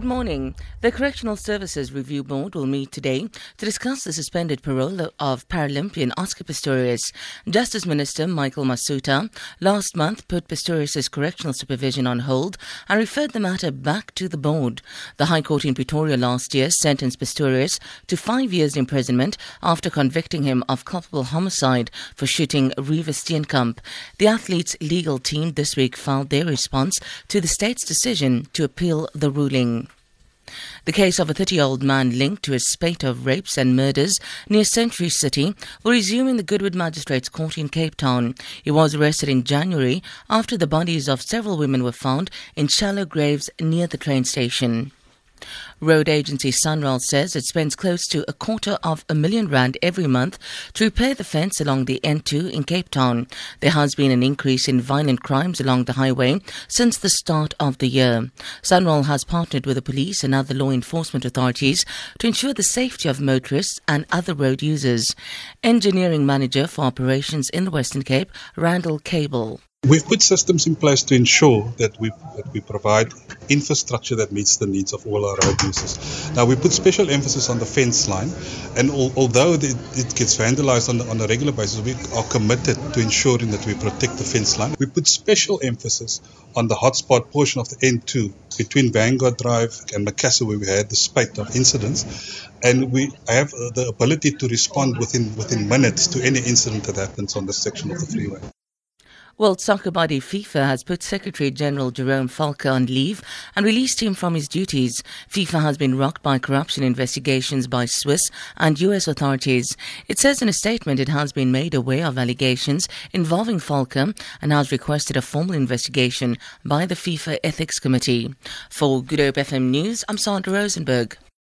Good morning. The Correctional Services Review Board will meet today to discuss the suspended parole of Paralympian Oscar Pistorius. Justice Minister Michael Masutha last month put Pistorius' correctional supervision on hold and referred the matter back to the board. The High Court in Pretoria last year sentenced Pistorius to five years imprisonment after convicting him of culpable homicide for shooting Reeva Steenkamp. The athlete's legal team this week filed their response to the state's decision to appeal the ruling. The case of a 30 year old man linked to a spate of rapes and murders near Century City will resume in the Goodwood Magistrates Court in Cape Town. He was arrested in January after the bodies of several women were found in shallow graves near the train station. Road agency SANRAL says it spends close to a quarter of a million rand every month to repair the fence along the N2 in Cape Town. There has been an increase in violent crimes along the highway since the start of the year. SANRAL has partnered with the police and other law enforcement authorities to ensure the safety of motorists and other road users. Engineering manager for operations in the Western Cape, Randall Cable. We've put systems in place to ensure that we that we provide infrastructure that meets the needs of all our road users. Now we put special emphasis on the fence line, and al- although it, it, gets vandalized on, on a regular basis, we are committed to ensuring that we protect the fence line. We put special emphasis on the hotspot portion of the N2 between Vanguard Drive and Macassar, where we had the spate of incidents, and we have uh, the ability to respond within within minutes to any incident that happens on this section of the freeway. World Soccer Body FIFA has put Secretary General Jerome Valcke on leave and released him from his duties. FIFA has been rocked by corruption investigations by Swiss and US authorities. It says in a statement it has been made aware of allegations involving Valcke and has requested a formal investigation by the FIFA Ethics Committee. For Good Hope FM News, I'm Sandra Rosenberg.